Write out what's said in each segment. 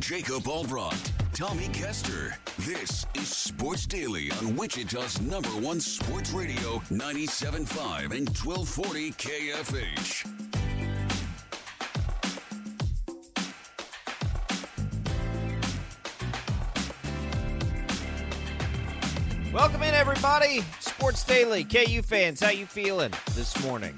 Jacob Albrecht, Tommy Castor. This is Sports Daily on Wichita's number one sports radio, 97.5 and 1240 KFH. Welcome in, everybody. Sports Daily, KU fans, how you feeling this morning?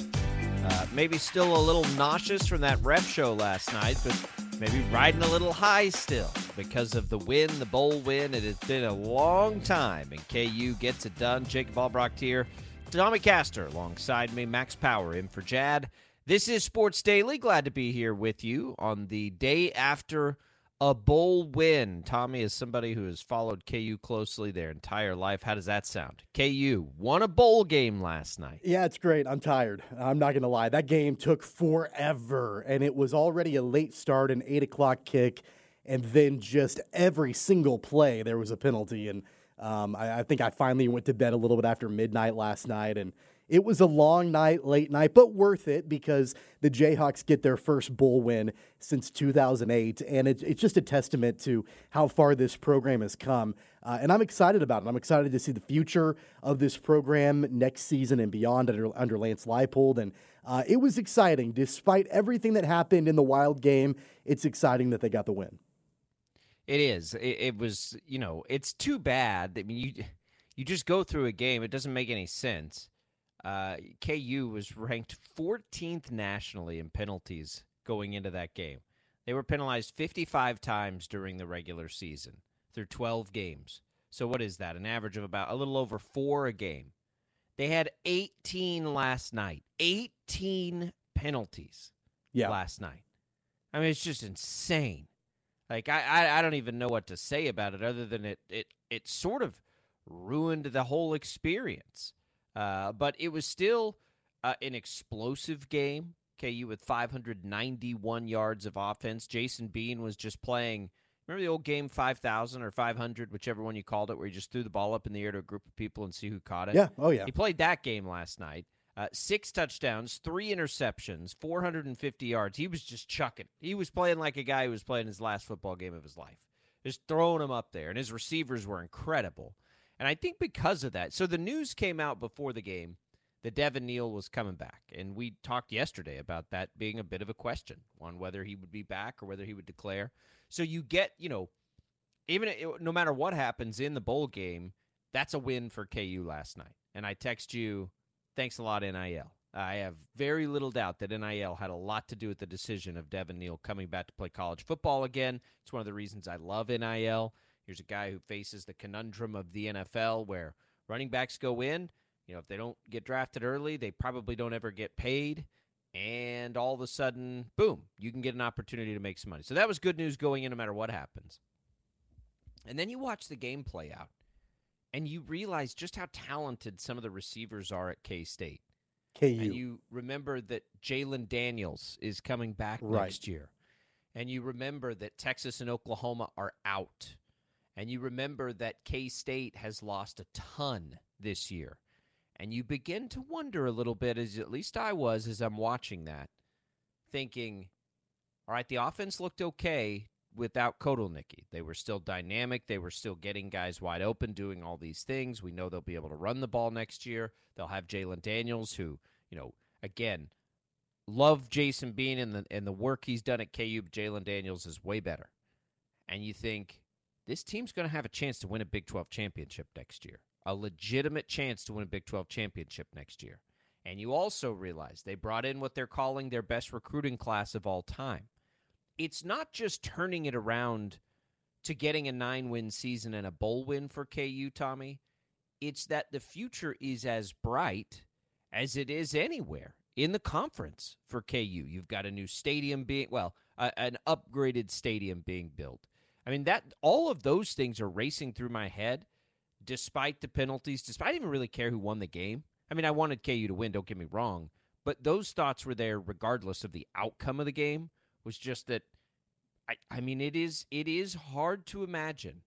Uh, maybe still a little nauseous from that ref show last night, but maybe riding a little high still because of the win, the bowl win. It has been a long time, and KU gets it done. Jacob Albrecht here, Tommy Castor alongside me, Max Power in for Jad. This is Sports Daily. Glad to be here with you on the day after a bowl win. Tommy is somebody who has followed KU closely their entire life. How does that sound? KU won a bowl game last night. Yeah, it's great. I'm tired. I'm not going to lie. That game took forever, and it was already a late start, an 8 o'clock kick, and then just every single play there was a penalty. And um, I, I think I finally went to bed a little bit after midnight last night, and it was a long night, late night, but worth it because the Jayhawks get their first bowl win since 2008. And it, it's just a testament to how far this program has come. Uh, and I'm excited about it. I'm excited to see the future of this program next season and beyond under, under Lance Leipold. And uh, it was exciting. Despite everything that happened in the wild game, it's exciting that they got the win. It is. It, it was, you know, it's too bad. I mean, you, you just go through a game, it doesn't make any sense uh, KU was ranked 14th nationally in penalties going into that game. They were penalized 55 times during the regular season through 12 games. So what is that? An average of about a little over 4 a game. They had 18 last night. 18 penalties yeah. last night. I mean, it's just insane. Like I, I, I don't even know what to say about it other than it it it sort of ruined the whole experience. Uh, but it was still uh, an explosive game. KU with 591 yards of offense. Jason Bean was just playing. Remember the old game 5,000 or 500, whichever one you called it, where you just threw the ball up in the air to a group of people and see who caught it? Yeah. Oh, yeah. He played that game last night. Uh, six touchdowns, three interceptions, 450 yards. He was just chucking. He was playing like a guy who was playing his last football game of his life, just throwing them up there. And his receivers were incredible. And I think because of that, so the news came out before the game that Devin Neal was coming back. And we talked yesterday about that being a bit of a question on whether he would be back or whether he would declare. So you get, you know, even no matter what happens in the bowl game, that's a win for KU last night. And I text you, thanks a lot, NIL. I have very little doubt that NIL had a lot to do with the decision of Devin Neal coming back to play college football again. It's one of the reasons I love NIL. Here's a guy who faces the conundrum of the NFL where running backs go in. You know, if they don't get drafted early, they probably don't ever get paid. And all of a sudden, boom, you can get an opportunity to make some money. So that was good news going in no matter what happens. And then you watch the game play out and you realize just how talented some of the receivers are at K State. KU. And you remember that Jalon Daniels is coming back right. next year. And you remember that Texas and Oklahoma are out. And you remember that K State has lost a ton this year. And you begin to wonder a little bit, as at least I was as I'm watching that, thinking, all right, the offense looked okay without Kotelnicki. They were still dynamic. They were still getting guys wide open, doing all these things. We know they'll be able to run the ball next year. They'll have Jalon Daniels, who, you know, again, love Jason Bean and the and the work he's done at KU. Jalon Daniels is way better. And you think, this team's going to have a chance to win a Big 12 championship next year, a legitimate chance to win a Big 12 championship next year. And you also realize they brought in what they're calling their best recruiting class of all time. It's not just turning it around to getting a nine win season and a bowl win for KU, Tommy. it's that the future is as bright as it is anywhere in the conference for KU. You've got a new stadium being well, an upgraded stadium being built. I mean that all of those things are racing through my head despite the penalties, despite I didn't even really care who won the game. I mean, I wanted KU to win, don't get me wrong, but those thoughts were there regardless of the outcome of the game. Was just that I, I mean it is it is hard to imagine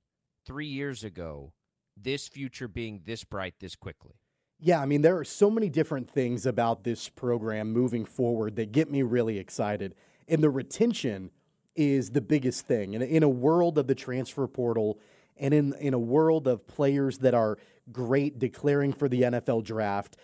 three years ago this future being this bright this quickly. Yeah, I mean, there are so many different things about this program moving forward that get me really excited. And the retention is the biggest thing. And in a world of the transfer portal and in, in a world of players that are great declaring for the NFL draft,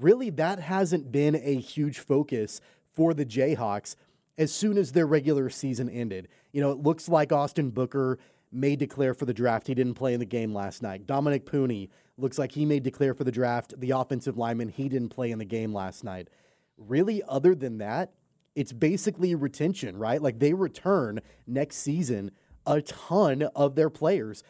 really that hasn't been a huge focus for the Jayhawks as soon as their regular season ended. You know, it looks like Austin Booker may declare for the draft. He didn't play in the game last night. Dominick Puni looks like he may declare for the draft. The offensive lineman, he didn't play in the game last night. Really, other than that, it's basically retention, right? Like they return next season a ton of their players,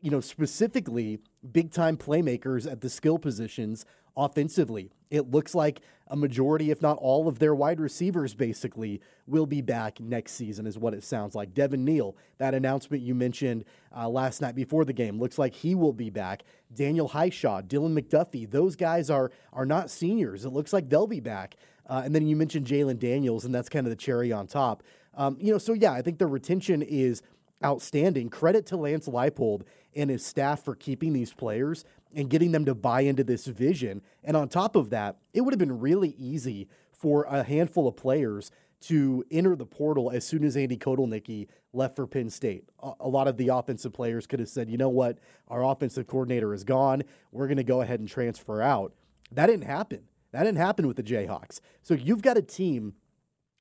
you know, specifically big time playmakers at the skill positions offensively. It looks like a majority, if not all, of their wide receivers basically will be back next season, is what it sounds like. Devin Neal, that announcement you mentioned uh, last night before the game, looks like he will be back. Daniel Hishaw, Dylan McDuffie, those guys are are not seniors. It looks like they'll be back. Uh, and then you mentioned Jalon Daniels, and that's kind of the cherry on top. Um, you know, so yeah, I think the retention is outstanding. Credit to Lance Leipold and his staff for keeping these players and getting them to buy into this vision. And on top of that, it would have been really easy for a handful of players to enter the portal as soon as Andy Kotelnicki left for Penn State. A lot of the offensive players could have said, you know what, our offensive coordinator is gone. We're going to go ahead and transfer out. That didn't happen. That didn't happen with the Jayhawks. So you've got a team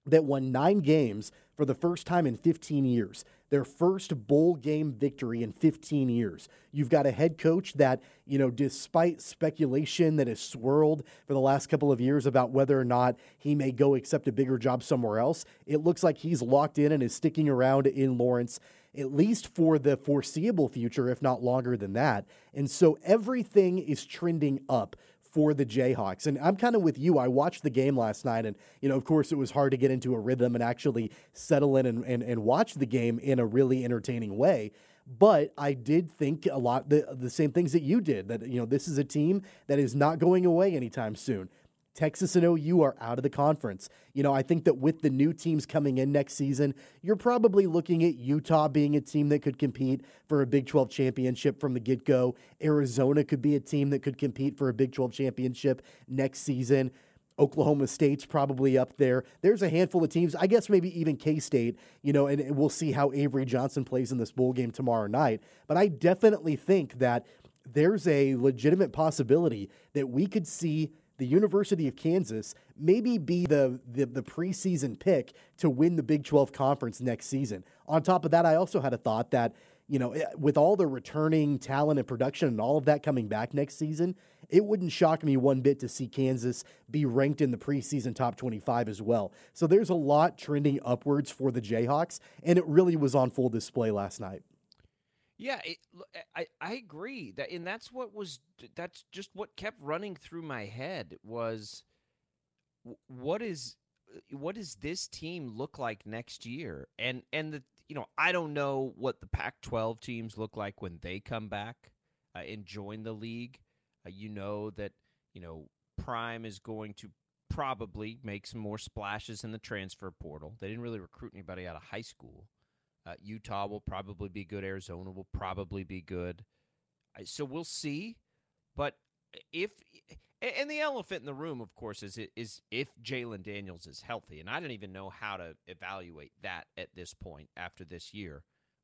that won nine games for the first time in 15 years their first bowl game victory in 15 years. You've got a head coach that, you know, despite speculation that has swirled for the last couple of years about whether or not he may go accept a bigger job somewhere else, it looks like he's locked in and is sticking around in Lawrence at least for the foreseeable future, if not longer than that. And so everything is trending up for the Jayhawks. And I'm kind of with you. I watched the game last night, and, you know, of course, it was hard to get into a rhythm and actually settle in and, and, and watch the game in a really entertaining way. But I did think a lot the the same things that you did. That you know this is a team that is not going away anytime soon. Texas and OU are out of the conference. You know, I think that with the new teams coming in next season, you're probably looking at Utah being a team that could compete for a Big 12 championship from the get go. Arizona could be a team that could compete for a Big 12 championship next season. Oklahoma State's probably up there. There's a handful of teams, I guess maybe even K State, you know, and we'll see how Avery Johnson plays in this bowl game tomorrow night. But I definitely think that there's a legitimate possibility that we could see the University of Kansas maybe be the, the, the preseason pick to win the Big 12 conference next season. On top of that, I also had a thought that, you know, eh, with all the returning talent and production and all of that coming back next season, it wouldn't shock me one bit to see Kansas be ranked in the preseason top 25 as well. So there's a lot trending upwards for the Jayhawks, and it really was on full display last night. Yeah, it, I I agree that, and that's what was that's just what kept running through my head was what is what does this team look like next year? And and the you know I don't know what the Pac-12 teams look like when they come back uh, and join the league. Uh, you know that you know Prime is going to probably make some more splashes in the transfer portal. They didn't really recruit anybody out of high school. Uh, Utah will probably be good. Arizona will probably be good. So we'll see. But if and the elephant in the room, of course, is is if Jalon Daniels is healthy, and I don't even know how to evaluate that at this point after this year.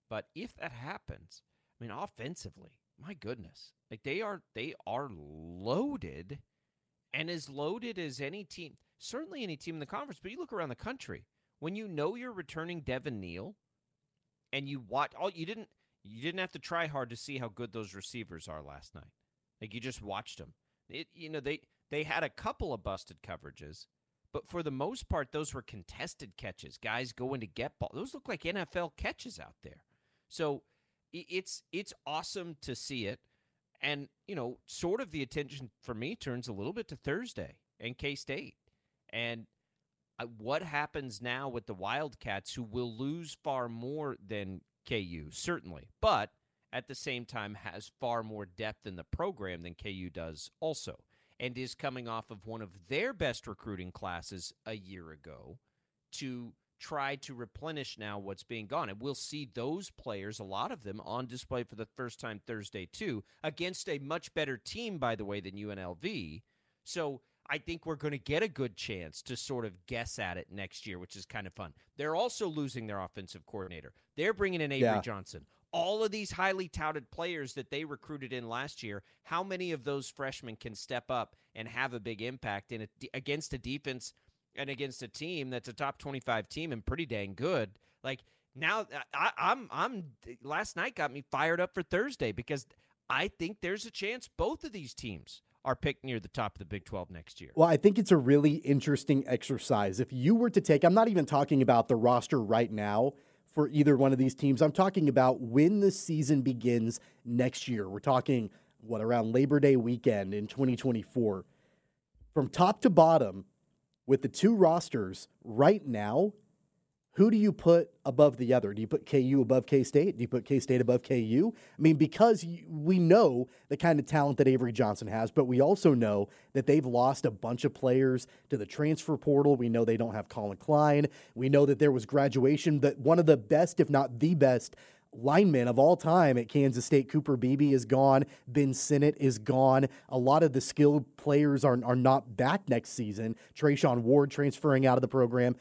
But if that happens, I mean, offensively, my goodness, like they are they are loaded, and as loaded as any team, certainly any team in the conference. But you look around the country when you know you're returning Devin Neal and you watch all you didn't you didn't have to try hard to see how good those receivers are last night. Like you just watched them. It, you know they they had a couple of busted coverages, but for the most part those were contested catches. Guys going to get ball. Those look like NFL catches out there. So it's it's awesome to see it. And, you know, sort of the attention for me turns a little bit to Thursday and K State. And what happens now with the Wildcats, who will lose far more than KU, certainly, but at the same time has far more depth in the program than KU does, also, and is coming off of one of their best recruiting classes a year ago to try to replenish now what's being gone. And we'll see those players, a lot of them, on display for the first time Thursday, too, against a much better team, by the way, than UNLV. So I think we're going to get a good chance to sort of guess at it next year, which is kind of fun. They're also losing their offensive coordinator. They're bringing in Avery yeah. Johnson. All of these highly touted players that they recruited in last year, how many of those freshmen can step up and have a big impact in a, against a defense – and against a team that's a top 25 team and pretty dang good. Like now uh, I, I'm I'm last night got me fired up for Thursday because I think there's a chance both of these teams are picked near the top of the Big 12 next year. Well, I think it's a really interesting exercise. If you were to take, I'm not even talking about the roster right now for either one of these teams. I'm talking about when the season begins next year. We're talking, what, around Labor Day weekend in 2024. From top to bottom, with the two rosters right now, who do you put above the other? Do you put KU above K State? Do you put K State above KU? I mean, because we know the kind of talent that Avery Johnson has, but we also know that they've lost a bunch of players to the transfer portal. We know they don't have Collin Klein. We know that there was graduation, that one of the best, if not the best, lineman of all time at Kansas State. Cooper Beebe is gone. Ben Sinnott is gone. A lot of the skilled players are, are not back next season. Treshaun Ward transferring out of the program.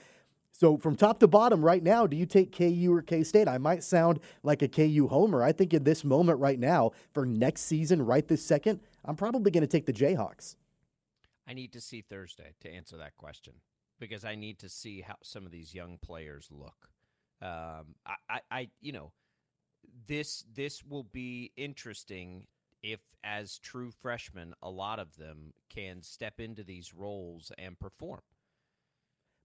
So from top to bottom right now, do you take KU or K State? I might sound like a KU homer. I think in this moment right now, for next season, right this second, I'm probably going to take the Jayhawks. I need to see Thursday to answer that question because I need to see how some of these young players look. Um, I, I, I, you know, this this will be interesting if as true freshmen a lot of them can step into these roles and perform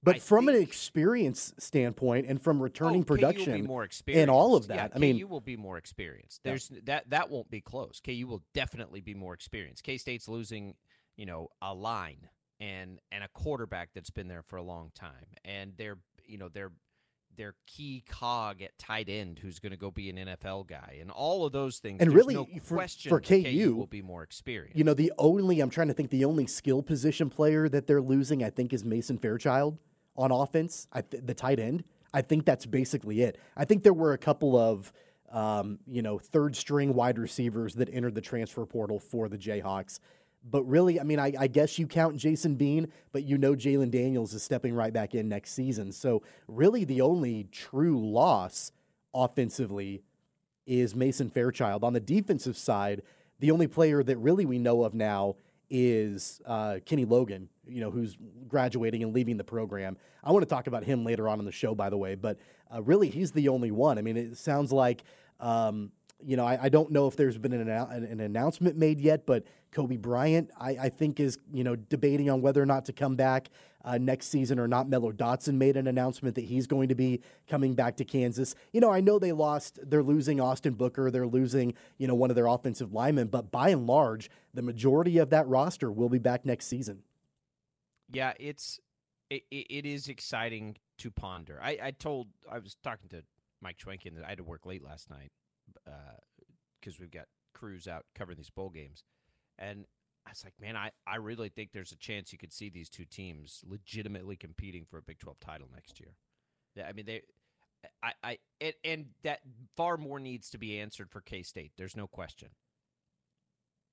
but I from an experience standpoint and from returning oh, production more and all of that, yeah, I mean, KU will be more experienced. There's yeah. that that won't be close. KU will definitely be more experienced. K State's losing, you know, a line and and a quarterback that's been there for a long time, and they're you know they're their key cog at tight end who's going to go be an NFL guy and all of those things. And really, no for, question for KU, KU, will be more experienced. You know, the only I'm trying to think the only skill position player that they're losing, I think, is Mason Fairchild on offense. I th- the tight end. I think that's basically it. I think there were a couple of um, you know third string wide receivers that entered the transfer portal for the Jayhawks but really, I mean, I, I, guess you count Jason Bean, but you know Jalon Daniels is stepping right back in next season. So really, the only true loss offensively is Mason Fairchild. On the defensive side, the only player that really we know of now is uh, Kenny Logan, you know, who's graduating and leaving the program. I want to talk about him later on in the show, by the way, but uh, really, he's the only one. I mean, it sounds like um, you know, I, I, don't know if there's been an, an, announcement made yet, but Cobee Bryant, I, I, think, is you know debating on whether or not to come back uh, next season or not. Mello Dotson made an announcement that he's going to be coming back to Kansas. You know, I know they lost, they're losing Austin Booker, they're losing you know one of their offensive linemen, but by and large, the majority of that roster will be back next season. Yeah, it's it, it is exciting to ponder. I, I told I was talking to Mike Schwenken that I had to work late last night because uh, we've got crews out covering these bowl games, and I was like, man, I, I really think there's a chance you could see these two teams legitimately competing for a Big 12 title next year. Yeah, I mean they, I I it, and that far more needs to be answered for K State. There's no question.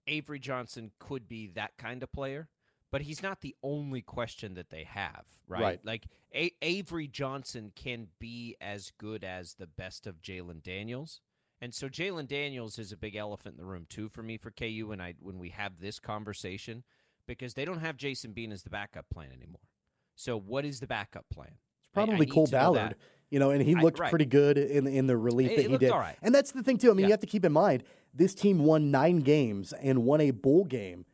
Avery Johnson could be that kind of player, but he's not the only question that they have, right? right. Like a- Avery Johnson can be as good as the best of Jalon Daniels and so Jalon Daniels is a big elephant in the room too for me for KU when I when we have this conversation because they don't have Jason Bean as the backup plan anymore. So what is the backup plan? It's probably I, I Cole Ballard. You know, and he looked I, right. pretty good in in the relief it, that he did. And that's the thing too. I mean, yeah. you have to keep in mind this team won nine games and won a bowl game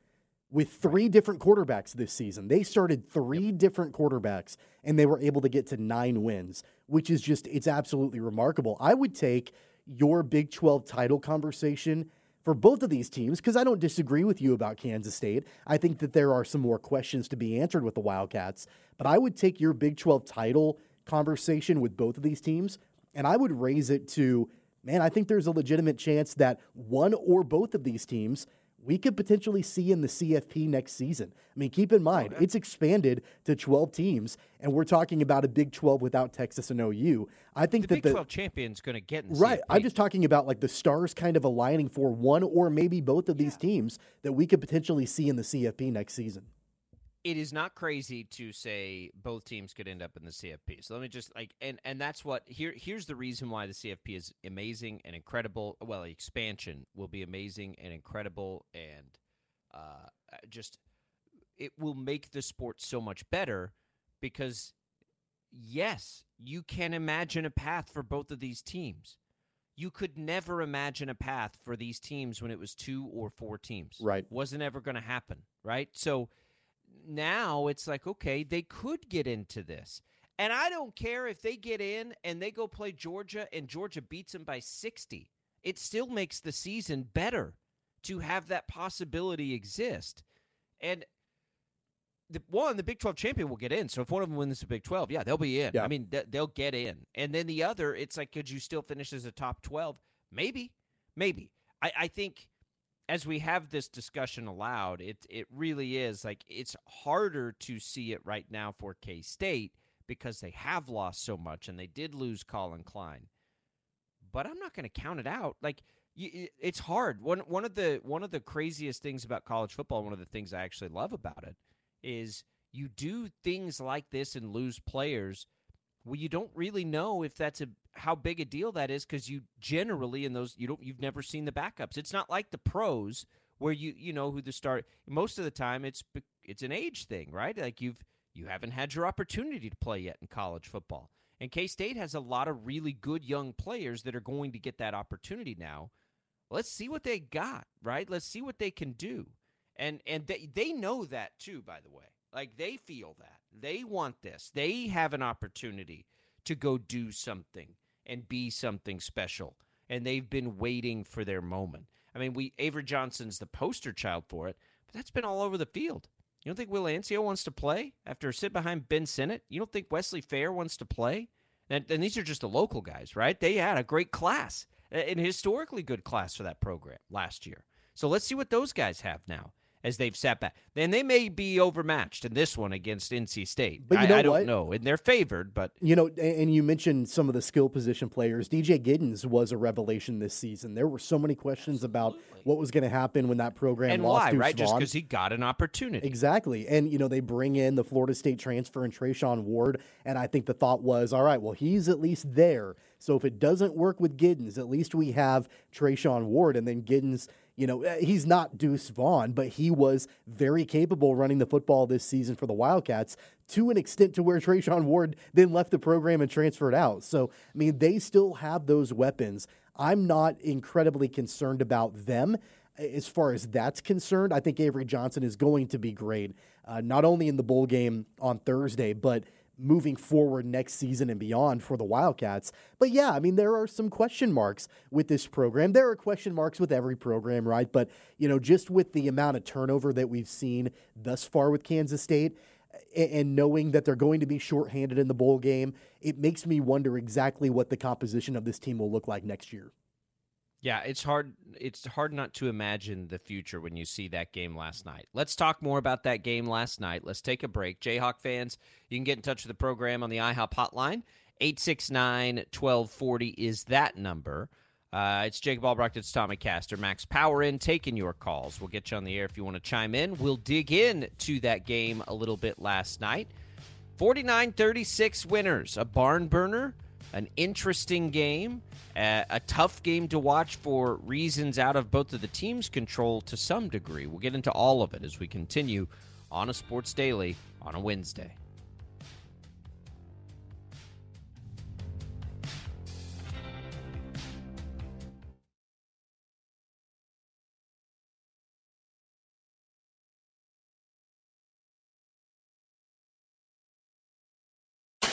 with three right. different quarterbacks this season. They started three yep. different quarterbacks and they were able to get to nine wins, which is just it's absolutely remarkable. I would take your Big 12 title conversation for both of these teams because I don't disagree with you about Kansas State. I think that there are some more questions to be answered with the Wildcats, but I would take your Big 12 title conversation with both of these teams and I would raise it to man, I think there's a legitimate chance that one or both of these teams we could potentially see in the CFP next season. I mean, keep in mind, it's expanded to 12 teams, and we're talking about a Big 12 without Texas and OU. I think the that Big the 12 champion's going to get right. CFP. I'm just talking about like the stars kind of aligning for one or maybe both of these teams that we could potentially see in the CFP next season it is not crazy to say both teams could end up in the CFP. So let me just like and and that's what here here's the reason why the CFP is amazing and incredible. Well, expansion will be amazing and incredible and uh just it will make the sport so much better because yes, you can imagine a path for both of these teams. You could never imagine a path for these teams when it was two or four teams. Right. Wasn't ever going to happen, right? So now it's like, okay, they could get into this. And I don't care if they get in and they go play Georgia and Georgia beats them by 60. It still makes the season better to have that possibility exist. And the one, the Big 12 champion will get in. So if one of them wins the Big 12, yeah, they'll be in. Yeah. I mean, they'll get in. And then the other, it's like, could you still finish as a top 12? Maybe. Maybe. I, I think as we have this discussion aloud, it it really is like it's harder to see it right now for K State because they have lost so much and they did lose Collin Klein. But I'm not going to count it out. Like it's hard. One one of the one of the craziest things about college football, one of the things I actually love about it, is you do things like this and lose players. Well, you don't really know if that's a how big a deal that is because you generally in those you don't you've never seen the backups. It's not like the pros where you you know who the start. Most of the time, it's it's an age thing, right? Like you've you haven't had your opportunity to play yet in college football. And K State has a lot of really good young players that are going to get that opportunity now. Let's see what they got, right? Let's see what they can do. And and they they know that too, by the way. Like they feel that. They want this. They have an opportunity to go do something and be something special. And they've been waiting for their moment. I mean, we Avery Johnson's the poster child for it, but that's been all over the field. You don't think Will Anciaux wants to play after sit behind Ben Sinnott? You don't think Wesley Fair wants to play? And, and these are just the local guys, right? They had a great class, an historically good class for that program last year. So let's see what those guys have now as they've sat back. Then they may be overmatched in this one against NC State. But you know I, I don't what? know. And they're favored, but you know, and you mentioned some of the skill position players. DJ Giddens was a revelation this season. There were so many questions Absolutely. about what was going to happen when that program and lost why, right? Just because he got an opportunity. Exactly. And you know, they bring in the Florida State transfer and Treshaun Ward, and I think the thought was, all right, well, he's at least there. So if it doesn't work with Giddens, at least we have Treshaun Ward, and then Giddens you know, eh, he's not Deuce Vaughn, but he was very capable running the football this season for the Wildcats to an extent to where Treshaun Ward then left the program and transferred out. So, I mean, they still have those weapons. I'm not incredibly concerned about them as far as that's concerned. I think Avery Johnson is going to be great, uh, not only in the bowl game on Thursday, but moving forward next season and beyond for the Wildcats. But yeah, I mean, there are some question marks with this program. There are question marks with every program, right? But, you know, just with the amount of turnover that we've seen thus far with Kansas State, and knowing that they're going to be shorthanded in the bowl game, it makes me wonder exactly what the composition of this team will look like next year. Yeah, it's hard it's hard not to imagine the future when you see that game last night. Let's talk more about that game last night. Let's take a break. Jayhawk fans, you can get in touch with the program on the IHOP hotline. 869-1240 is that number. Uh, it's Jacob Albrecht. It's Tommy Castor. Max Power in taking your calls. We'll get you on the air if you want to chime in. We'll dig in to that game a little bit last night. 49-36 winners. A barn burner an interesting game, uh, a tough game to watch for reasons out of both of the teams' control to some degree. We'll get into all of it as we continue on a Sports Daily on a Wednesday.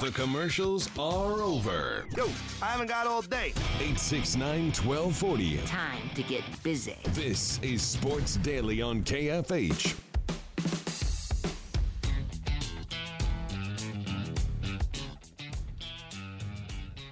The commercials are over. Yo, I haven't got all day. 869 1240. Time to get busy. This is Sports Daily on KFH.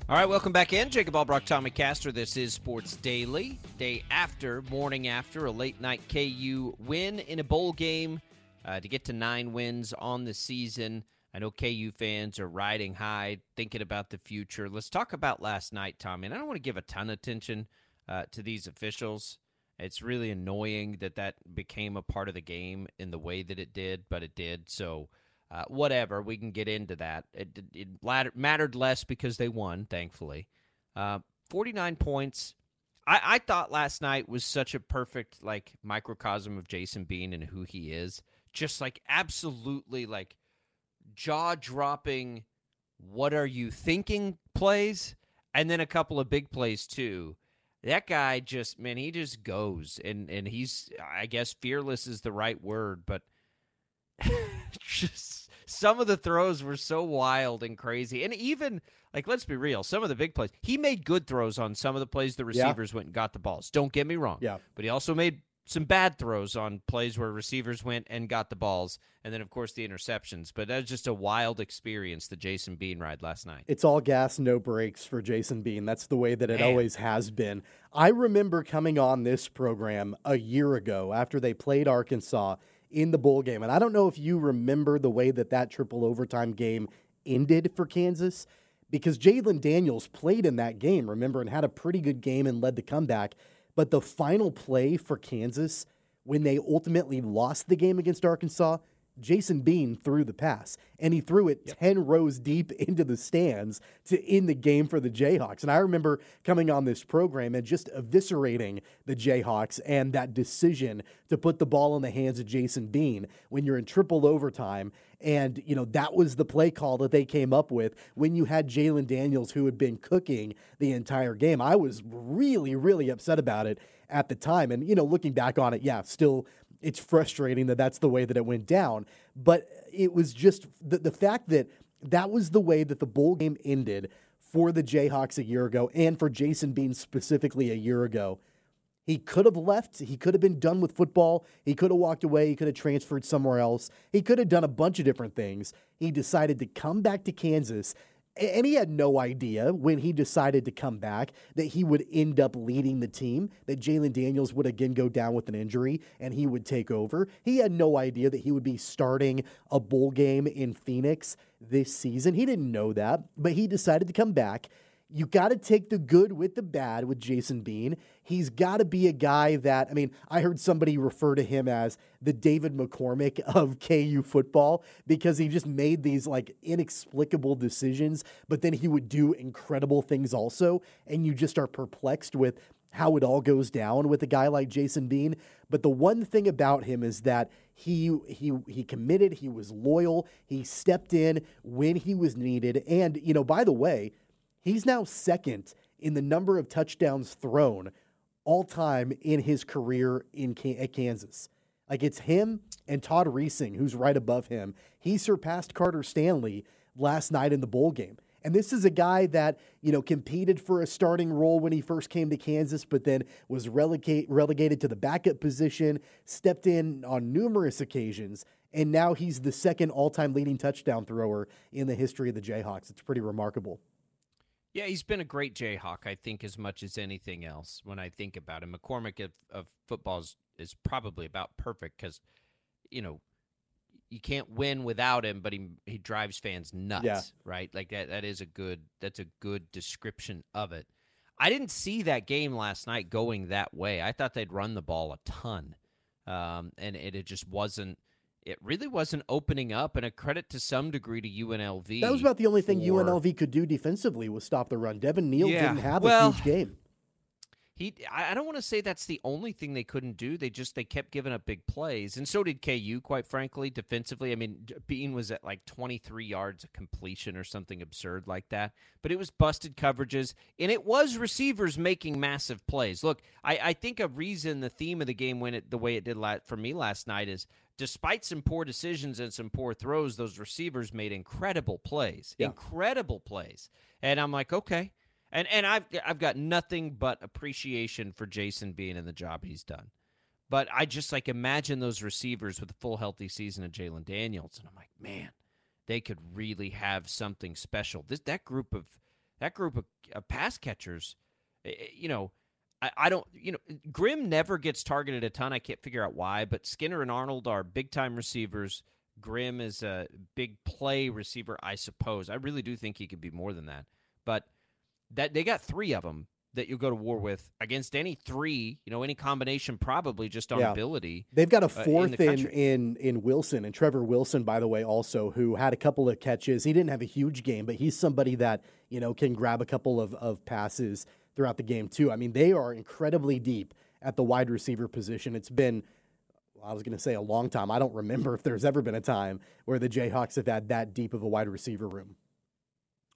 All right, welcome back in. Jacob Albrecht, Tommy Castor. This is Sports Daily. Day after, morning after, a late night KU win in a bowl game uh, to get to nine wins on the season. I know KU fans are riding high, thinking about the future. Let's talk about last night, Tommy. And I don't want to give a ton of attention uh, to these officials. It's really annoying that that became a part of the game in the way that it did, but it did. So, uh, whatever, we can get into that. It, it mattered less because they won, thankfully. Uh, 49 points. I, I thought last night was such a perfect like microcosm of Jason Bean and who he is. Just like absolutely like jaw dropping. What are you thinking? Plays, and then a couple of big plays too. That guy just man, he just goes and and he's I guess fearless is the right word, but just some of the throws were so wild and crazy. And even like let's be real, some of the big plays. He made good throws on some of the plays the receivers yeah. went and got the balls. Don't get me wrong. Yeah. But he also made some bad throws on plays where receivers went and got the balls, and then of course the interceptions. But that was just a wild experience, the Jason Bean ride last night. It's all gas, no brakes for Jason Bean. That's the way that it Man. always has been. I remember coming on this program a year ago after they played Arkansas in the bowl game, and I don't know if you remember the way that that triple overtime game ended for Kansas. Because Jalon Daniels played in that game, remember, and had a pretty good game and led the comeback. But the final play for Kansas, when they ultimately lost the game against Arkansas, Jason Bean threw the pass, and he threw it yep. 10 rows deep into the stands to end the game for the Jayhawks. And I remember coming on this program and just eviscerating the Jayhawks and that decision to put the ball in the hands of Jason Bean when you're in triple overtime. And, you know, that was the play call that they came up with when you had Jalon Daniels, who had been cooking the entire game. I was really, really upset about it at the time. And, you know, looking back on it, yeah, still it's frustrating that that's the way that it went down. But it was just the, the fact that that was the way that the bowl game ended for the Jayhawks a year ago and for Jason Bean specifically a year ago. He could have left. He could have been done with football. He could have walked away. He could have transferred somewhere else. He could have done a bunch of different things. He decided to come back to Kansas and he had no idea when he decided to come back that he would end up leading the team, that Jalon Daniels would again go down with an injury and he would take over. He had no idea that he would be starting a bowl game in Phoenix this season. He didn't know that, but he decided to come back you got to take the good with the bad with Jason Bean. He's got to be a guy that, I mean, I heard somebody refer to him as the David McCormick of KU football because he just made these like inexplicable decisions, but then he would do incredible things also. And you just are perplexed with how it all goes down with a guy like Jason Bean. But the one thing about him is that he he he committed, he was loyal, he stepped in when he was needed. And, you know, by the way, He's now second in the number of touchdowns thrown all time in his career in at Kansas. Like it's him and Todd Reesing, who's right above him. He surpassed Carter Stanley last night in the bowl game. And this is a guy that, you know, competed for a starting role when he first came to Kansas, but then was relegate, relegated to the backup position, stepped in on numerous occasions, and now he's the second all time leading touchdown thrower in the history of the Jayhawks. It's pretty remarkable. Yeah, he's been a great Jayhawk, I think, as much as anything else. When I think about him, McCormick of, of football is, is probably about perfect because, you know, you can't win without him, but he he drives fans nuts, yeah. right? Like that that is a good that's a good description of it. I didn't see that game last night going that way. I thought they'd run the ball a ton, um, and it, it just wasn't it really wasn't opening up, and a credit to some degree to UNLV. That was about the only thing for- UNLV could do defensively was stop the run. Devin Neal Yeah, didn't have well- a huge game. He, I don't want to say that's the only thing they couldn't do. They just they kept giving up big plays, and so did KU. Quite frankly, defensively, I mean, Bean was at like 23 yards of completion or something absurd like that. But it was busted coverages, and it was receivers making massive plays. Look, I, I think a reason the theme of the game went the way it did la- for me last night is despite some poor decisions and some poor throws, those receivers made incredible plays, Yeah. incredible plays, and I'm like, okay. And and I've I've got nothing but appreciation for Jason being in the job he's done. But I just like imagine those receivers with a full healthy season of Jalon Daniels, and I'm like, man, they could really have something special. This that group of that group of, of pass catchers, eh, eh, you know, I, I don't, you know, Grimm never gets targeted a ton. I can't figure out why, but Skinner and Arnold are big time receivers. Grimm is a big play receiver, I suppose. I really do think he could be more than that, but that they got three of them that you'll go to war with against any three, you know, any combination, probably just on Yeah. ability. They've got a uh, in fourth in, in in Wilson and Trevor Wilson, by the way, also who had a couple of catches. He didn't have a huge game, but he's somebody that you know can grab a couple of, of passes throughout the game too. I mean, they are incredibly deep at the wide receiver position. It's been I was going to say a long time. I don't remember if there's ever been a time where the Jayhawks have had that deep of a wide receiver room.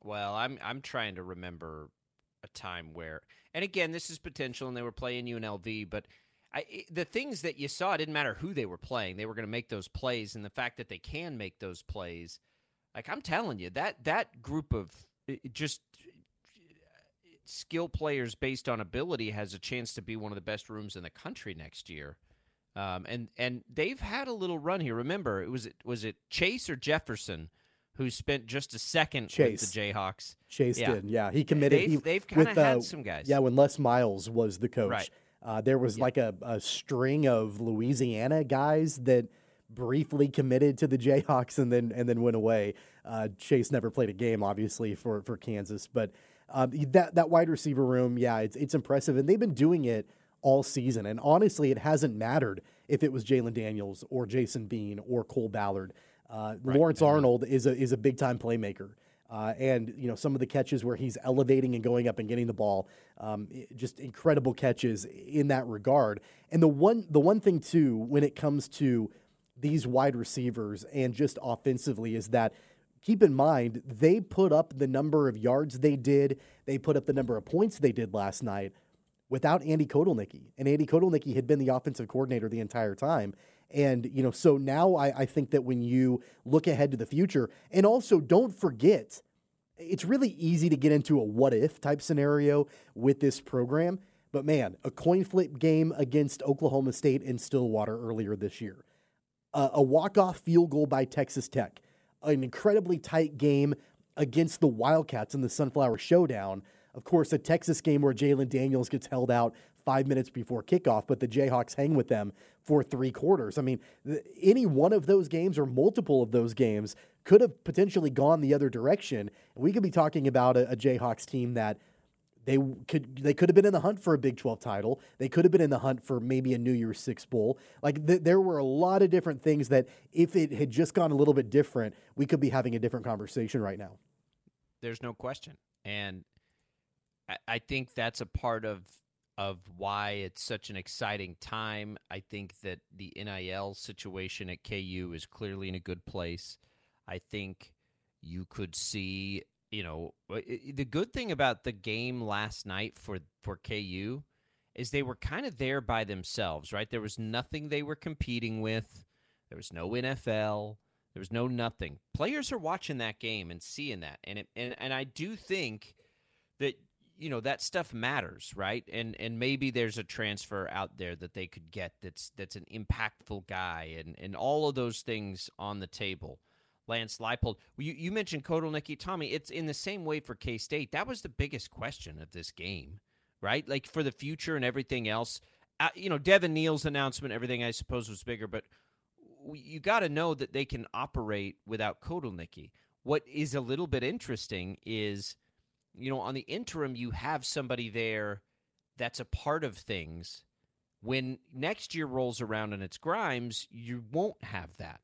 Well, I'm I'm trying to remember a time where, and again, this is potential, and they were playing UNLV, but I, the things that you saw it didn't matter who they were playing; they were going to make those plays, and the fact that they can make those plays, like I'm telling you, that that group of just skill players based on ability has a chance to be one of the best rooms in the country next year. Um, and and they've had a little run here. Remember, it was it was it Chase or Jefferson who spent just a second Chase. with the Jayhawks. Chase Yeah. did, yeah. He committed. They've- he, they've kinda with, had uh, some guys. Yeah, when Les Miles was the coach, Right. uh, there was like a, a string of Louisiana guys that briefly committed to the Jayhawks and then and then went away. Uh, Chase never played a game, obviously, for for Kansas, but um, that that wide receiver room, yeah, it's it's impressive, and they've been doing it all season. And honestly, it hasn't mattered if it was Jalon Daniels or Jason Bean or Cole Ballard. Uh, Lawrence Arnold is a is a big time playmaker. Uh, and you know some of the catches where he's elevating and going up and getting the ball, um, just incredible catches in that regard. And the one the one thing too when it comes to these wide receivers and just offensively is that keep in mind they put up the number of yards they did, they put up the number of points they did last night without Andy Kotelnicki. And Andy Kotelnicki had been the offensive coordinator the entire time. And, you know, so now I, I think that when you look ahead to the future, and also don't forget, it's really easy to get into a what if type scenario with this program. But man, a coin flip game against Oklahoma State in Stillwater earlier this year, a, a walk off field goal by Texas Tech, an incredibly tight game against the Wildcats in the Sunflower Showdown. Of course, a Texas game where Jalon Daniels gets held out five minutes before kickoff, but the Jayhawks hang with them for three quarters. I mean, th- any one of those games or multiple of those games could have potentially gone the other direction. We could be talking about a, a Jayhawks team that they could they could have been in the hunt for a Big 12 title. They could have been in the hunt for maybe a New Year's Six bowl. Like th- there were a lot of different things that if it had just gone a little bit different, we could be having a different conversation right now. There's no question, and I, I think that's a part of of why it's such an exciting time. I think that the NIL situation at KU is clearly in a good place. I think you could see, you know, uh, i- the good thing about the game last night for for KU is they were kind of there by themselves, right? There was nothing they were competing with. There was no NFL. There was no nothing. Players are watching that game and seeing that, and it, and and I do think that you know that stuff matters, right? And and maybe there's a transfer out there that they could get that's that's an impactful guy, and and all of those things on the table. Lance Leipold, you you mentioned Kotelnicki, Tommy. It's in the same way for K State. That was the biggest question of this game, right? Like for the future and everything else. Uh, you know, Devin Neal's announcement, everything I suppose was bigger, but you got to know that they can operate without Kotelnicki. What is a little bit interesting is, you know, on the interim, you have somebody there that's a part of things. When next year rolls around and it's Grimes, you won't have that.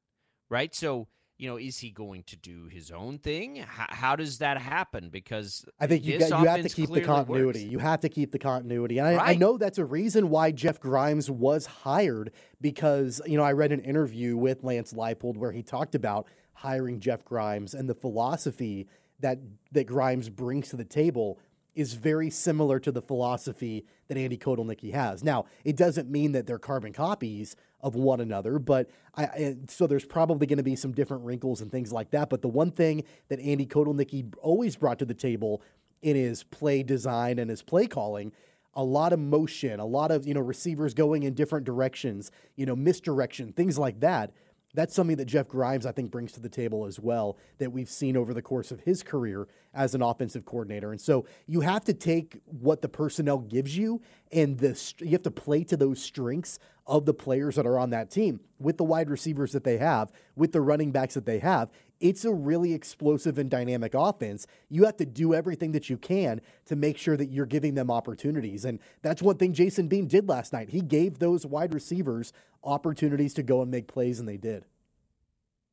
right? So you know, is he going to do his own thing? How, how does that happen? Because I think you, got, you have to keep the continuity. works. You have to keep the continuity. And I, I know that's a reason why Jeff Grimes was hired because, you know, I read an interview with Lance Leipold where he talked about hiring Jeff Grimes and the philosophy that that Grimes brings to the table is very similar to the philosophy that Andy Kotelnicki has. Now, it doesn't mean that they're carbon copies of one another, but I, so there's probably going to be some different wrinkles and things like that. But the one thing that Andy Kotelnicki always brought to the table in his play design and his play calling a lot of motion, a lot of, you know, receivers going in different directions, you know, misdirection, things like that. That's something that Jeff Grimes, I think, brings to the table as well that we've seen over the course of his career as an offensive coordinator. And so you have to take what the personnel gives you and the you have to play to those strengths of the players that are on that team with the wide receivers that they have, with the running backs that they have. It's a really explosive and dynamic offense. You have to do everything that you can to make sure that you're giving them opportunities. And that's one thing Jason Bean did last night. He gave those wide receivers opportunities to go and make plays, and they did.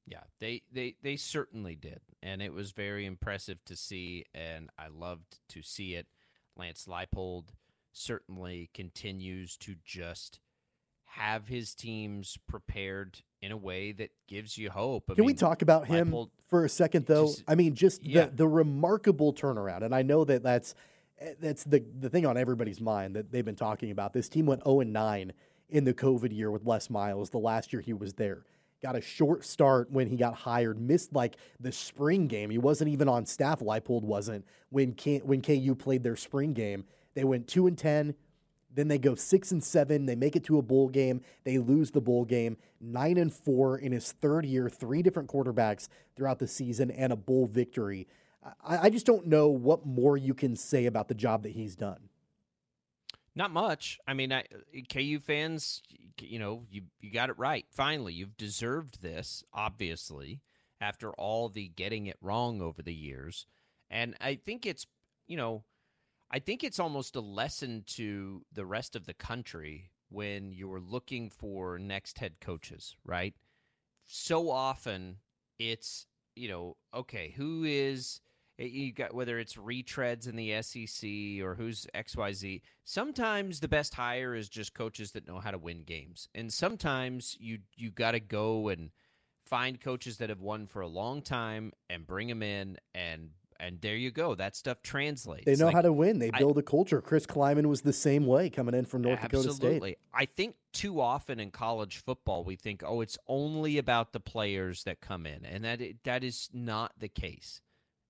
Yeah, they, they they certainly did, and it was very impressive to see, and I loved to see it. Lance Leipold certainly continues to just have his teams prepared in a way that gives you hope. I Can we talk about him Leipold- for a second, though? just- I mean, just yeah. the, the remarkable turnaround, and I know that that's eh, that's the the thing on everybody's mind that they've been talking about. This team went zero and nine in the COVID year with Les Miles. The last year he was there, got a short start when he got hired. Missed like the spring game. He wasn't even on staff. Leipold wasn't when K, when KU played their spring game. They went two and ten. Then they go six and seven. They make it to a bowl game. They lose the bowl game. Nine and four in his third year. Three different quarterbacks throughout the season and a bowl victory. I, I just don't know what more you can say about the job that he's done. Not much. I mean, I, KU fans, you know, you you got it right. Finally, you've deserved this. Obviously, after all the getting it wrong over the years, and I think it's, you know, I think it's almost a lesson to the rest of the country when you're looking for next head coaches, right? So often, it's you know, okay, who is eh, you got whether it's retreads in the SEC or who's XYZ. Sometimes the best hire is just coaches that know how to win games. And sometimes you you got to go and find coaches that have won for a long time and bring them in and and there you go. That stuff translates. They know Like, how to win. They build a culture. Chris Klieman was the same way coming in from North Dakota State. Absolutely. I think too often in college football we think, oh, it's only about the players that come in, and that that is not the case.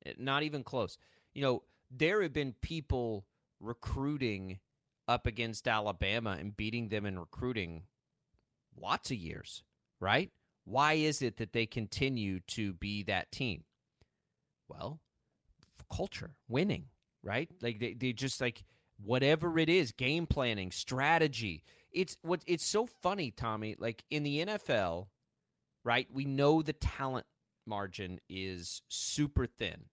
Eh, Not even close. You know, there have been people recruiting up against Alabama and beating them in recruiting lots of years, right? Why is it that they continue to be that team? Well, culture, winning, right? Like they, they just like whatever it is, game planning, strategy. It's what it's so funny, Tommy. Like in the NFL, right? We know the talent margin is super thin,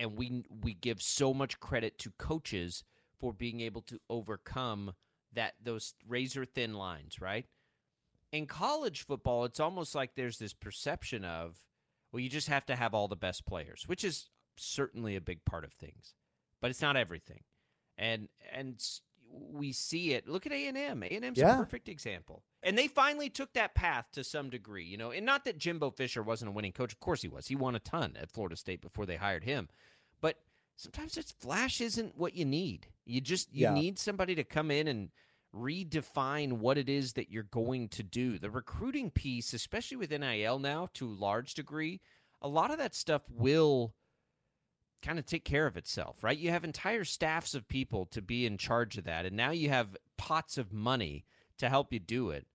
and we we give so much credit to coaches for being able to overcome that those razor thin lines, right? In college football, it's almost like there's this perception of, well, you just have to have all the best players, which is certainly a big part of things, but it's not everything. And and we see it. Look at A and M. A and M's a perfect example. And they finally took that path to some degree, you know. And not that Jimbo Fisher wasn't a winning coach. Of course he was. He won a ton at Florida State before they hired him. But sometimes it's flash isn't what you need. You just you Yeah. need somebody to come in and redefine what it is that you're going to do. The recruiting piece, especially with NIL now to a large degree, a lot of that stuff will kind of take care of itself, right? You have entire staffs of people to be in charge of that, and now you have pots of money to help you do it.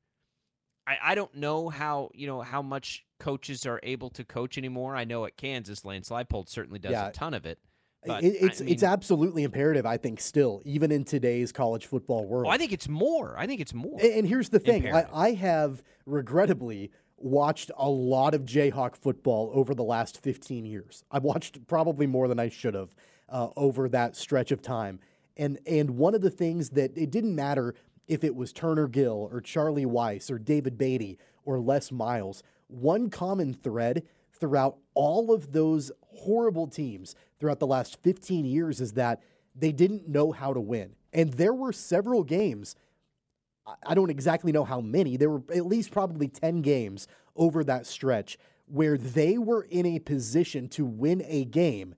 I, I don't know how you know how much coaches are able to coach anymore. I know at Kansas, Lance Leipold certainly does Yeah. a ton of it. But it's I it's absolutely imperative, I think, still, even in today's college football world. Oh, I think it's more. I think it's more. And, and here's the thing: I, I have regrettably watched a lot of Jayhawk football over the last 15 years. I've watched probably more than I should have uh, over that stretch of time. And and one of the things that it didn't matter if it was Turner Gill or Charlie Weis or David Beatty or Les Miles. one common thread throughout all of those horrible teams throughout the last 15 years is that they didn't know how to win. And there were several games, I don't exactly know how many, there were at least probably 10 games over that stretch where they were in a position to win a game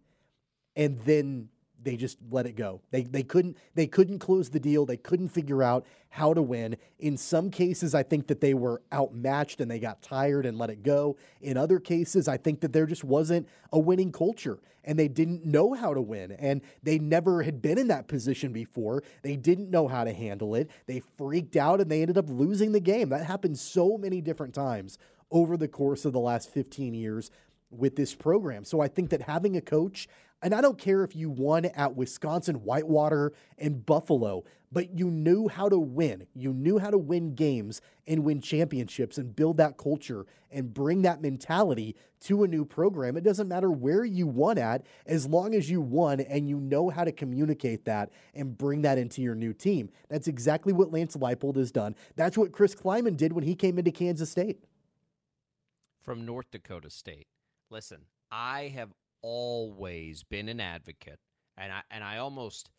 and then they just let it go. They they couldn't they couldn't close the deal. They couldn't figure out how to win. In some cases, I think that they were outmatched and they got tired and let it go. In other cases, I think that there just wasn't a winning culture and they didn't know how to win and they never had been in that position before. They didn't know how to handle it. They freaked out and they ended up losing the game. That happened so many different times over the course of the last 15 years with this program. So I think that having a coach and I don't care if you won at Wisconsin, Whitewater, and Buffalo, but you knew how to win. You knew how to win games and win championships and build that culture and bring that mentality to a new program. It doesn't matter where you won at, as long as you won and you know how to communicate that and bring that into your new team. That's exactly what Lance Leipold has done. That's what Chris Klieman did when he came into Kansas State. From North Dakota State. Listen, I have always been an advocate, and I and I almost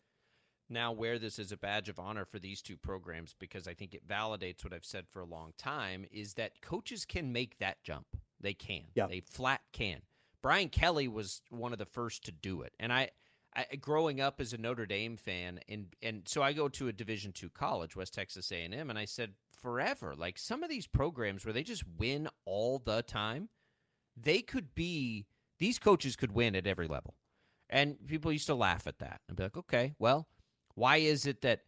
now wear this as a badge of honor for these two programs because I think it validates what I've said for a long time is that coaches can make that jump. They can. Yeah. They flat can. Brian Kelly was one of the first to do it. And I, I growing up as a Notre Dame fan and and so I go to a Division 2 college, West Texas A&M, and I said forever, like some of these programs where they just win all the time, they could be these coaches could win at every level. And people used to laugh at that and be like, okay, well, why is it that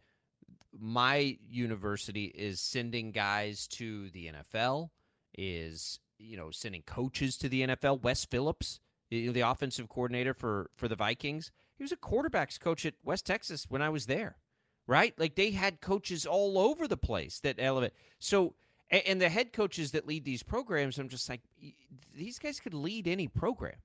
my university is sending guys to the NFL, is, you know, sending coaches to the NFL? Wes Phillips, the offensive coordinator for, for the Vikings, he was a quarterbacks coach at West Texas when I was there, right? Like they had coaches all over the place that elevate. So, and, and the head coaches that lead these programs, I'm just like, these guys could lead any program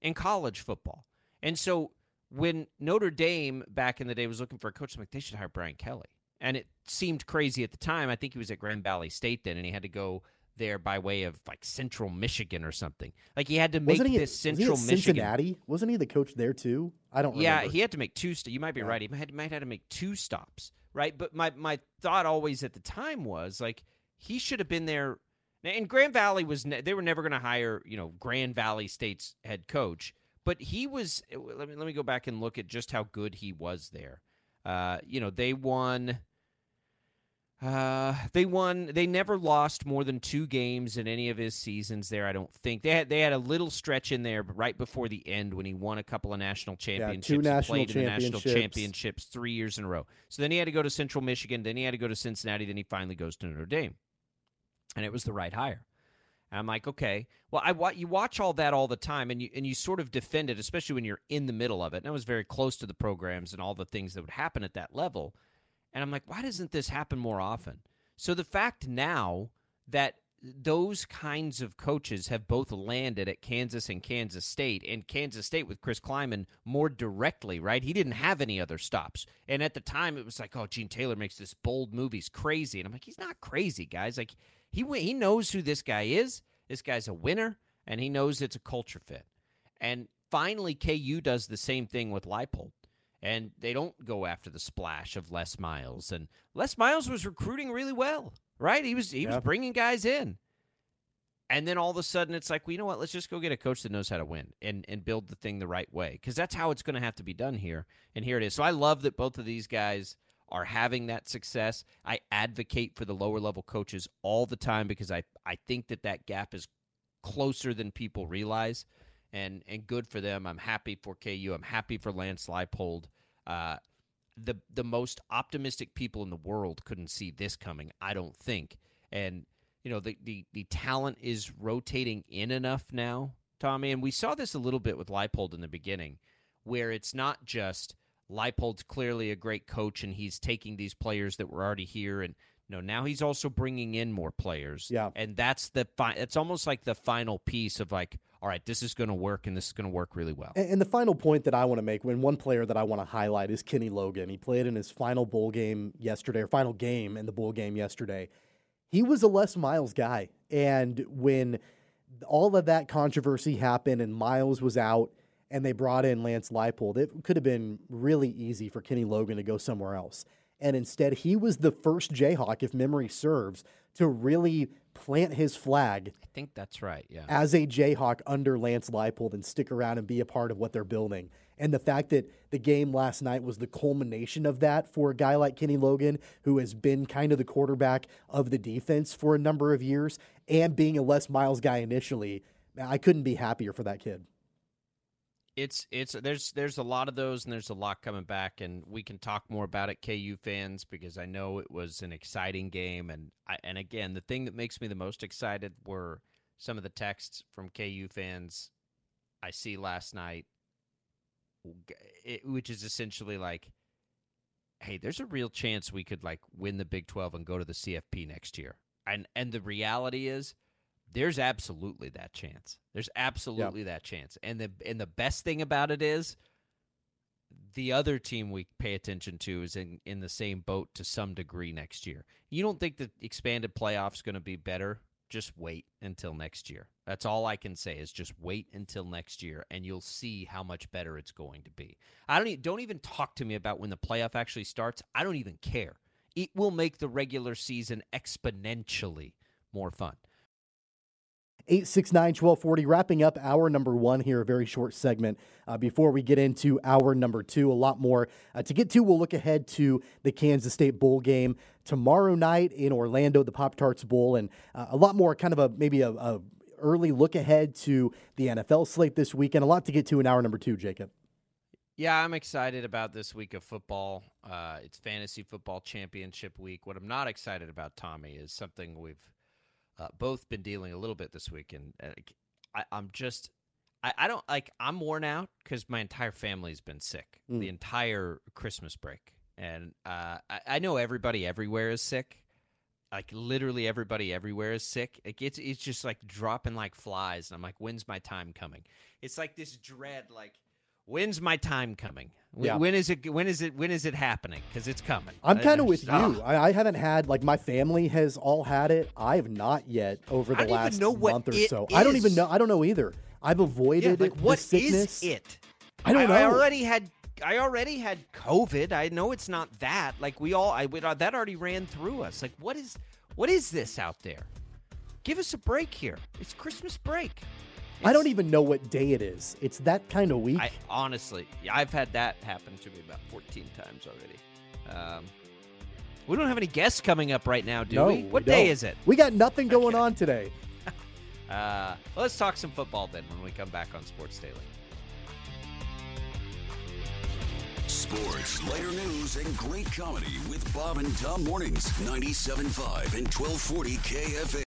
in college football. And so when Notre Dame back in the day was looking for a coach, I'm like, they should hire Brian Kelly. And it seemed crazy at the time. I think he was at Grand Valley State then, and he had to go there by way of like Central Michigan or something. Like he had to make Wasn't this Central was he Michigan. Cincinnati? Wasn't he the coach there too? I don't Yeah, remember. he had to make two. St- you might be Yeah. right. He might, might have to make two stops, right? But my my thought always at the time was like he should have been there. And Grand Valley was ne- they were never going to hire you know Grand Valley State's head coach, but he was. Let me let me go back and look at just how good he was there. Uh, you know they won. Uh, they won. They never lost more than two games in any of his seasons there. I don't think they had. They had a little stretch in there, but right before the end when he won a couple of national championships, two national played in the national championships. championships three years in a row. So then he had to go to Central Michigan. Then he had to go to Cincinnati. Then he finally goes to Notre Dame, and it was the right hire. And I'm like, okay, well, I you watch all that all the time, and you and you sort of defend it, especially when you're in the middle of it. And I was very close to the programs and all the things that would happen at that level. And I'm like, why doesn't this happen more often? So the fact now that those kinds of coaches have both landed at Kansas and Kansas State, and Kansas State with Chris Klieman more directly, right? He didn't have any other stops. And at the time, it was like, oh, Gene Taylor makes this bold move. He's crazy. And I'm like, he's not crazy, guys. Like, he, he knows who this guy is. This guy's a winner, and he knows it's a culture fit. And finally, KU does the same thing with Leipold and they don't go after the splash of Les Miles. And Les Miles was recruiting really well, right? He was he Yeah. was bringing guys in, and then all of a sudden it's like, well, you know what? Let's just go get a coach that knows how to win and and build the thing the right way because that's how it's going to have to be done here. And here it is. So I love that both of these guys are having that success. I advocate for the lower level coaches all the time because I I think that that gap is closer than people realize and and good for them. I'm happy for KU. I'm happy for Lance Leipold. Uh, the the most optimistic people in the world couldn't see this coming. I don't think. And you know the the the talent is rotating in enough now, Tommy. And we saw this a little bit with Leipold in the beginning, where it's not just Leipold's clearly a great coach and he's taking these players that were already here and. No, now he's also bringing in more players. Yeah. and that's the fi- it's almost like the final piece of like, all right, this is going to work and this is going to work really well. And, and the final point that I want to make, when one player that I want to highlight is Kenny Logan. He played in his final bowl game yesterday, or final game in the bowl game yesterday. He was a Les Miles guy, and when all of that controversy happened and Miles was out and they brought in Lance Leipold. It could have been really easy for Kenny Logan to go somewhere else. And instead, he was the first Jayhawk, if memory serves, to really plant his flag I think that's right. Yeah. as a Jayhawk under Lance Leipold and stick around and be a part of what they're building. And the fact that the game last night was the culmination of that for a guy like Kenny Logan, who has been kind of the quarterback of the defense for a number of years, and being a Les Miles guy initially, I couldn't be happier for that kid. It's it's there's there's a lot of those and there's a lot coming back and we can talk more about it KU fans because I know it was an exciting game and I, and again the thing that makes me the most excited were some of the texts from KU fans I see last night. It, which is essentially like hey there's a real chance we could like win the Big 12 and go to the CFP next year. And and the reality is there's absolutely that chance. There's absolutely that chance. And the and the best thing about it is the other team we pay attention to is in, in the same boat to some degree next year. You don't think the expanded playoffs going to be better? Just wait until next year. That's all I can say is just wait until next year and you'll see how much better it's going to be. I don't e- don't even talk to me about when the playoff actually starts. I don't even care. It will make the regular season exponentially more fun. 869 1240, wrapping up hour number one here, a very short segment uh, before we get into hour number two. A lot more uh, to get to. We'll look ahead to the Kansas State Bowl game tomorrow night in Orlando, the Pop Tarts Bowl, and uh, a lot more kind of a maybe a, a early look ahead to the NFL slate this weekend. A lot to get to in hour number two, Jacob. Yeah, I'm excited about this week of football. Uh, it's fantasy football championship week. What I'm not excited about, Tommy, is something we've uh, both been dealing a little bit this week, and uh, I, I'm just, I, I don't like, I'm worn out because my entire family's been sick Mm. the entire Christmas break, and uh, I, I know everybody everywhere is sick. Like literally everybody everywhere is sick. Like it's it's just like dropping like flies, and I'm like, when's my time coming? It's like this dread, like when's my time coming? When, Yeah. when is it? When is it? When is it happening? Because it's coming. I'm kind of with you. I, I haven't had like my family has all had it. I have not yet over the last month or so. I don't even know. I don't know either. I've Yeah, avoided like what the is it? I don't I know. I already had. I already had COVID. I know it's not that. Like we all, I we- uh, that already ran through us. Like what is, what is this out there? Give us a break here. It's Christmas break. I don't even know what day it is. It's that kind of week. I honestly, I've had that happen to me about 14 times already. Um, we don't have any guests coming up right now, do no, we? What day don't. is it? We got nothing going Okay. on today. Uh, let's talk some football then when we come back on Sports Daily. Sports, later news, and great comedy with Bob and Tom Mornings, 97.5 and 1240 KFH.